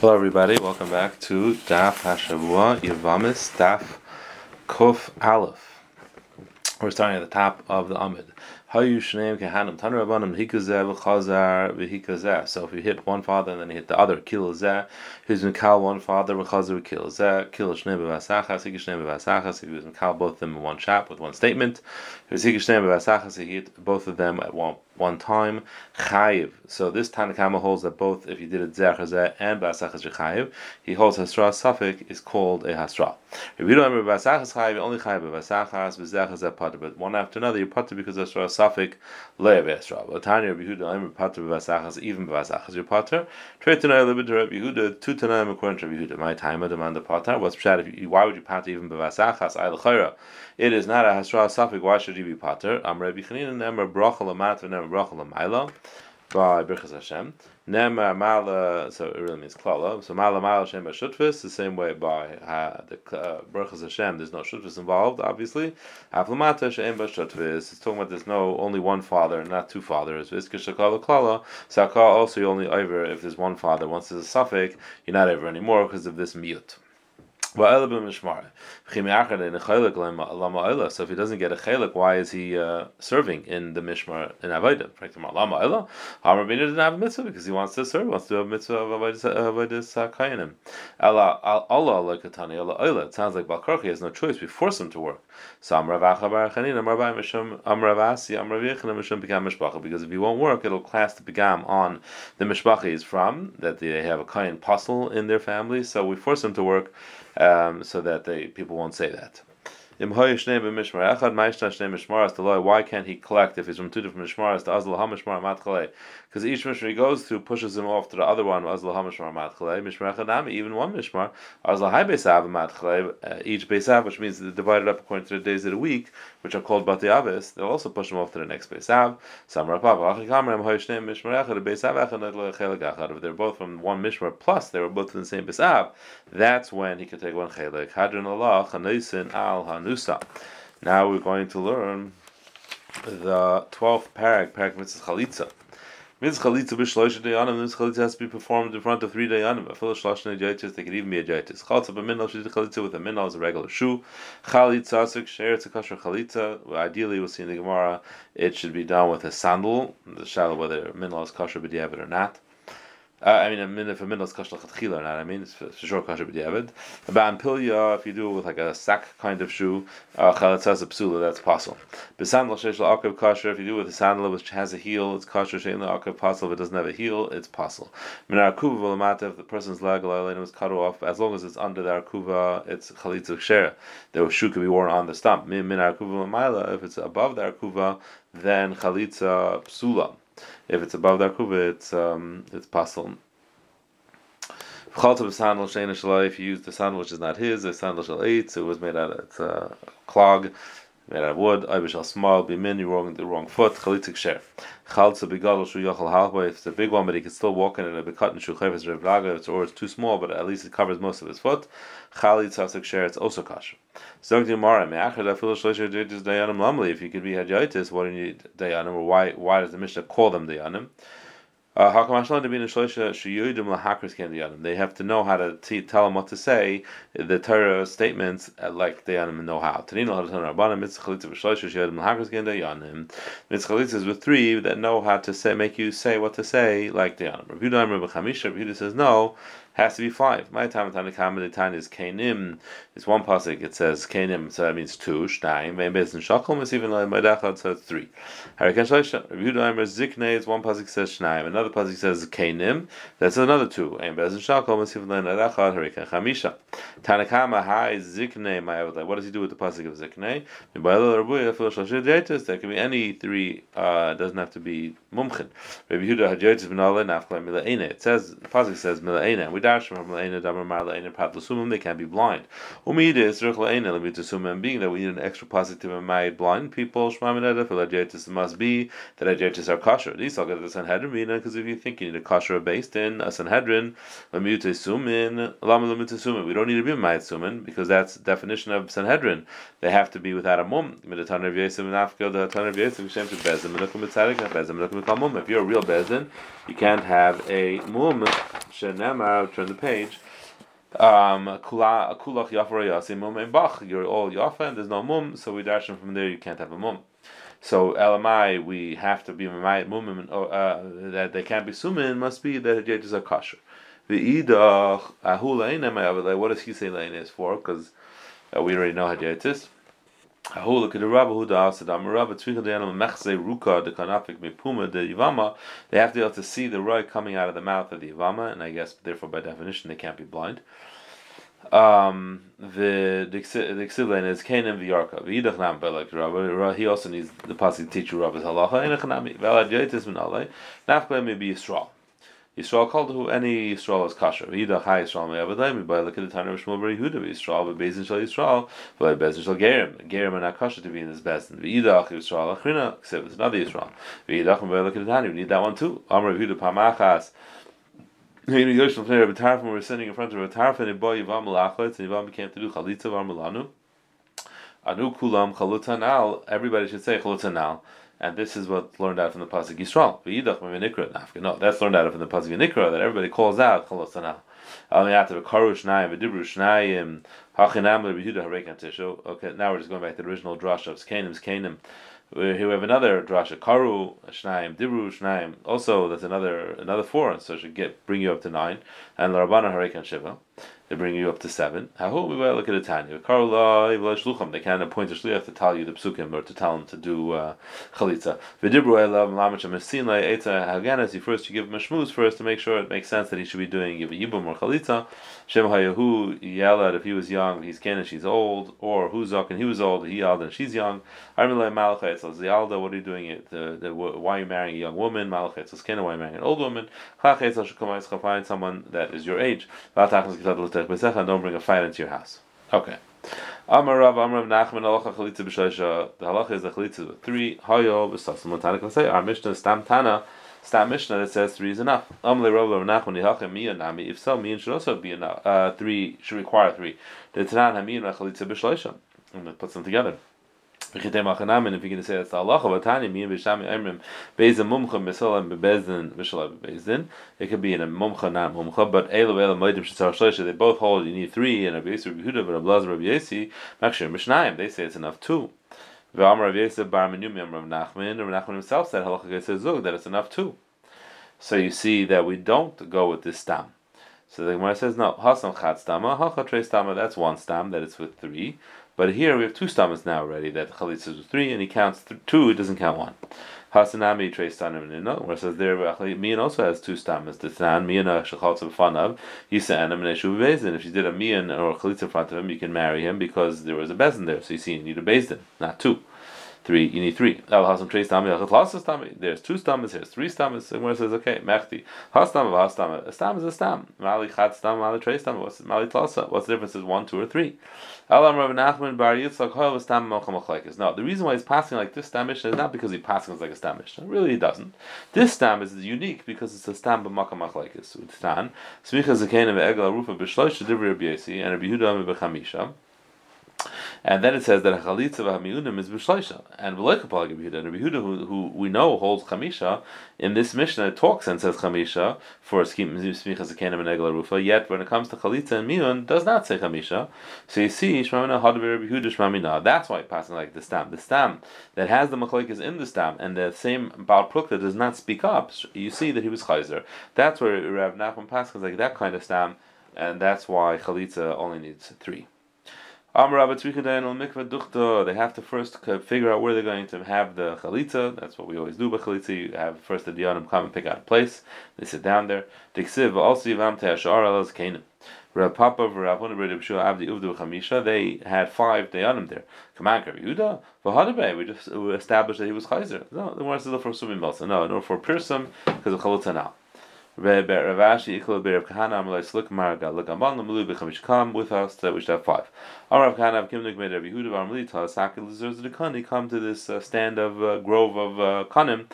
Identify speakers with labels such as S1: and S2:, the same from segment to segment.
S1: Hello, everybody. Welcome back to Daf Hashavua Yavamis Daf Kuf Aleph. We're starting at the top of the Amid. So if you hit one father and then you hit the other, Kil Zeh, who's Mikal one father, V'Chazar Kil Zeh, Kil Shneim B'Vasachas, Hik Shneim B'Vasachas, if he was Mikal both of them in one shot with one statement, who's Hik Shneim B'Vasachas, he hit both of them at one one time chayiv. So this Tanakama holds that both if you did it zeh and basachas chayiv, he holds hasra suffix is called a hasra. If you don't remember basachas chayiv, only chayiv basachas v'zechazeh pater, but one after another you pater because hasra suffix le'av esra. But Tanya Rabbi Yehuda remember pater basachas even basachas you pater. Trei tanai libid Rabbi Yehuda two tanaim according to Rabbi Yehuda. My time of demand the pater. What's pshat? Why would you pater even basachas? I. It is not a hasra suffix. Why should you be pater? Am Rabbi Chanina nemer bracha lamat by Birchas Hashem. So it really means klala. So mala mala shem the same way by uh, the uh, Birchas Hashem. There's no shutfis involved, obviously. Aflamata shem b'shutfis. It's talking about there's no only one father, not two fathers. V'iska shakala klala. Saka also you only over if there's one father. Once there's a suffix, you're not over anymore because of this mute. So if he doesn't get a chelik, why is he uh, serving in the mishmar in avodah? Hamar Bina didn't have a mitzvah because he wants to serve, wants to do a mitzvah of avodah kayanim. Allah Allah lekatani Allah oila. It sounds like Balkarchi has no choice. We force him to work. So Amrav Achabar Chanin Amrav Mishum Amrav Asi Amrav Yechon Mishum Begam Mishpacha because if he won't work, it'll class the Begam on the Mishpacha he's from that they have a kayan apostle in their family. So we force him to work um, so that they people won't say that. Why can't he collect if he's from two different mishmaras to Azal HaMishmar Matchale? Because each mishmar he goes to pushes him off to the other one, Azal HaMishmar Matchale, Mishmar Echadami, even one mishmar, Azal Hai Beisav Matchale, uh, each Beisav, which means they're divided up according to the days of the week, which are called Bati Avis, they'll also push him off to the next Beisav. Samar Papa, Achikamram Hoishneim Mishmar Echad, Beisav Echad, Chelik Echad. If they're both from one mishmar, plus they were both in the same Beisav, that's when he could take one Chelik. Hadron Allah, Al Hanu. Nusa. Now we're going to learn the 12th parak, parak mitzvah chalitza. Mitzvah chalitza b'shloisha dayanim, mitzvah chalitza has to be performed in front of three dayanim. A full shloshin jaitis, they could even be a jaitis. Chalitza b'minal, she's a chalitza with a minal is a regular shoe. Chalitza asik, sher, it's a kosher chalitza. Ideally, we'll see in the Gemara, it should be done with a sandal. The shallow whether minal is kosher b'diavad or not. Uh, I mean, a minute for minute is kosher lechatchila, not I mean, it's for sure kosher b'diavad. About pilya, if you do it with like a sack kind of shoe, uh, chalatzas a psula, that's possible. B'sandal sheish la'akav kosher, if you do it with a sandal which has a heel, it's kosher shein la'akav possible. If it doesn't have a heel, it's possible. Minar akuva v'lamata, if the person's leg was cut off, as long as it's under the arkuva, it's chalitza kshera. The shoe can be worn on the stump. Minar akuva v'mayla, if it's above the arkuva, then chalitza psula. If it's above the akuva, it's um, it's possible. If you use the sandal which is not his, a sandal shall eat, so it was made out of it's a clog, out of wood. I shall small be you're wrong the wrong foot. Chalitzik share. Chaltza bigadol shu yachal halba. If it's a big one, but he can still walk in it, a cut and shu chayvus revlaga. Or it's too small, but at least it covers most of his foot. Chalitza share. It's also kasher. Zog the Gemara, me'achad afilu jaitis dayanim lamli. If you could be hajaitis, what do you dayanim? Or why why does the Mishnah call them dayanim? They have to know how to t- tell them what to say. The Torah statements uh, like they know how. Mitzchalitzas with three that know how to say, make you say what to say, like the Rabbi Yehuda says no has to be five. My time and Tanakama the time is Kainim. It's one pasuk. It says Kainim, so that means two. Bezin shakom is even like my Madachad, so three. Harikan Shloisha. Rabbi Yehuda Zikne is one pasuk says Shnaim. Another pasuk says Kainim. That's another two. Shakom is even like Madachad. Harikan Chamisha. Tanakama Hai Zikne. My what does he do with the pasuk of Zikne? There can be any three. Uh, doesn't have to be Mumchin. Rabbi Yehuda Hajotis V'Nale Nafkle Milaene. It says the pasuk says Milaene. We they can't be blind. Being that we need an extra positive and made blind people, must be that Ajetis are kosher. These all get the Sanhedrin, because if you think you need a kosher based in a Sanhedrin. We don't need to be mayit sumin because that's the definition of Sanhedrin. They have to be without a mum. If you're a real bezdin, you can't have a mum. Turn the page. Um, mum. You're all yafa and there's no mum, so we dash from there. You can't have a mum. So LMI, we have to be mumim uh, that they can't be sumin. Must be that the is a kosher. The idach ahula What does he say lain is for? Because uh, we already know hadyetis. Huda Ruka Yivama. They have to be able to see the roy coming out of the mouth of the Yivama, and I guess therefore by definition they can't be blind. Um, the the Ksilain is Kanan v'Yarka v'Yidach Nam Belek Rabba. He also needs the pasuk to teach Rabba's halacha. Enechanami v'Alad Yoitis Minale. May be. Yisrael called who any Yisrael is kosher. V'Yidach Hai Yisrael may avadai. By look at the Tanur Shmuel Bar Yehuda Yisrael but Bezin Shal Yisrael but Bezin Shal Gerim. Gerim are not kosher to be in this Bezin. V'Yidach Yisrael Achrina except it's another Yisrael. V'Yidach by look at the Tanur. We need that one too. Amar Yehuda Pamachas. Maybe Yoshel Fnei Rabbi Tarfon were sitting in front of Rabbi Tarfon and boy Yivam Malachlet and Yivam became to do Chalitza Varmalanu. Anu Kulam Chalutanal. Everybody should say Chalutanal. And this is what's learned out from the pasuk Yisrael. No, that's learned out from the pasuk Nikra that everybody calls out Shnayim Shnayim. Okay, now we're just going back to the original drush of Canim's Canim. Here we have another drasha karu shnaim dibru shnaim. Also, that's another another four, so it should get bring you up to nine. And larabana harekan shiva. They bring you up to seven. Look at the Tanya. They can't appoint a shliach to tell you the psukim or to tell him to do uh, chalitza. You first you give him a first to make sure it makes sense that he should be doing a yibum or chalitza. Shem hayahu yelled if he was young, he's ken she's old, or who's and he was old, he yelled and she's young. Armilay malachet says Yalda, what are you doing it? The, the, why are you marrying a young woman? Malachet says Kena, why are you marrying an old woman? Chachet says find someone that is your age and don't bring a fire into your house. Okay. Amar Rav Amar Nachman Halacha Chalitza. The halacha is the Chalitza with three. Hayo can our Mishnah Stam Tana. Stam Mishnah that says three is enough. Amar Rav Nachman Nami. If so, Miyan should also be enough. Uh, three should require three. The Tanan Hamiyan Chalitza B'Shoisha. I'm going to put them together. If you're going to say that's the halacha, me and Bishami Emrim, Beza Mumcha, Mesolam, Bebezdin, Vishalam, Bebezdin. It could be in a Mumcha, not Mumcha, but Elo, Elo, Moedim, Shesar, Shleisha, they both hold you need three, and Rabbi Yisrael, Rabbi Huda, but Rabbi Rabbi Makshir, Mishnayim, they say it's enough two. V'amar Rabbi Yisrael, Bar Menyumi, Rav Nachman, Rav Nachman himself said, Halacha Zug, that it's enough two. So you see that we don't go with this stam. So the Gemara says, no, Hasam Chat Stama, Hacha Tre Stama, that's one stam, that it's with three. But here we have two stomachs now already that chalitza is three, and he counts th- two. It doesn't count one. Hasanami trace tanim nino, where it says there mian also has two stomachs. The tan mian uh, shachaltza b'fanav yisa anam neshu bezin. If you did a mian or a chalitza in front of him, you can marry him because there was a bezin there. So you see, you need a bezin, not two three, you need three. There's two stomachs, here's three stomachs. And where says, okay, mechti. Hastam of hastam. A stam is a stam. Mali chat stam, mali tre stam. What's mali tlasa? What's the difference? Is one, two, or three? Alam Rav Nachman Bar Yitzchak Hoel stam mocham No, the reason why he's passing like this stam is not because he passing like a stam. Really, he doesn't. This stam is unique because it's a stam b'makam machlekes. Utstan smicha zakein ve'egel rufa b'shloish shedivri Rabbi Yesi and Rabbi Yehuda b'chamisha. And then it says that chalitza v'hamiyunim is b'shleisha, and v'loikapal Rabbi Yehuda. Rabbi Yehuda, who, who we know holds chamisha, in this Mishnah it talks and says chamisha for skim smicha zakenim and egla rufa. Yet when it comes to chalitza and miyun, does not say chamisha. So you see, shmamina hadav Rabbi Yehuda shmamina. That's why passing like the stam. The stam that has the machlekes in the stam, and the same Baal Prukta does not speak up. You see that he was chayzer. That's where Rav Nachman passes like that kind of stam, and that's why chalitza only needs three. They have to first figure out where they're going to have the chalitza. That's what we always do by chalitza. You have first the diyanim come and pick out a place. They sit down there. Rav Papa, Rav Huna, Rav Shua, Abdi Uvdu Chamisha. They had five dayanim there. Command Yehuda. V'hadabe. We just established that he was chayzer. No, the more still for sumim also. No, no for pirsum because of chalitza now. Ravashi Ikla Be'er Kahana Amalai Slik Marga Lagaman Lamalu Bechamish come with us that we should have five. Amrav Kahana Kim Nik Made Rabbi Huda Varmalita Saki Lizers the Kani come to this uh, stand of uh, grove of uh, Kanim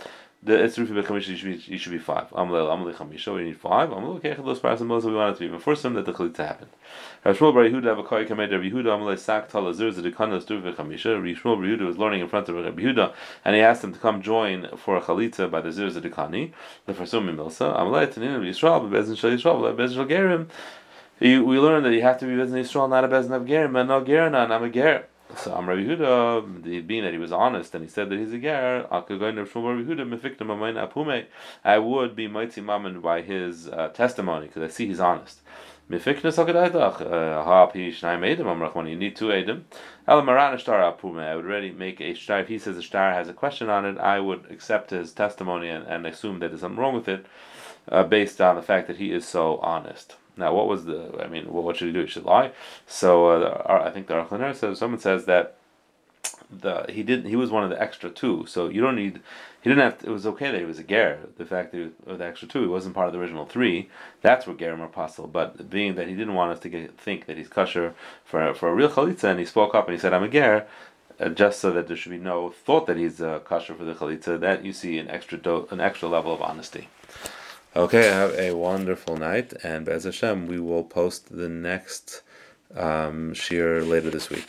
S1: the it's Rufi Bekamisha, you should be you should be five. Amalei Amalei Chamisha, we need five. Amalei Kechad Los Paras Amos, we want it to be first time that the happened. Rishmol Bar Yehuda have a Koi Kamed Rabbi Yehuda Amalei Sak Tal Azur Zedekana Stuv Chamisha. Rishmol Bar Yehuda was learning in front of Rabbi Yehuda, and he asked him to come join for a Chalitza by the Zur Zedekani. The Farsum Milsa Amalei Tanin Yisrael Bezin Shal Yisrael Bezin Shal Gerim. We learned that you have to be Bezin Yisrael, not a Bezin of Gerim, and no Gerim, not a Ger. So Am Rabbi Yehuda, being that he was honest and he said that he's a ger, I would be mighty mammon by his uh, testimony because I see he's honest. Amrachman. You need two edim. I would already make a shtar. If he says a shtar has a question on it, I would accept his testimony and, and assume that there's something wrong with it, uh, based on the fact that he is so honest. Now, what was the? I mean, what should he do? He should lie. So uh, I think the Archaner says someone says that the he didn't. He was one of the extra two. So you don't need. He didn't have. To, it was okay that he was a ger. The fact that he was the extra two, he wasn't part of the original three. That's where gerim are possible. But being that he didn't want us to get, think that he's kosher for for a real chalitza, and he spoke up and he said, "I'm a ger." Uh, just so that there should be no thought that he's a kosher for the chalitza, that you see an extra do- an extra level of honesty. Okay, have a wonderful night, and Bez Hashem, we will post the next um, shir later this week.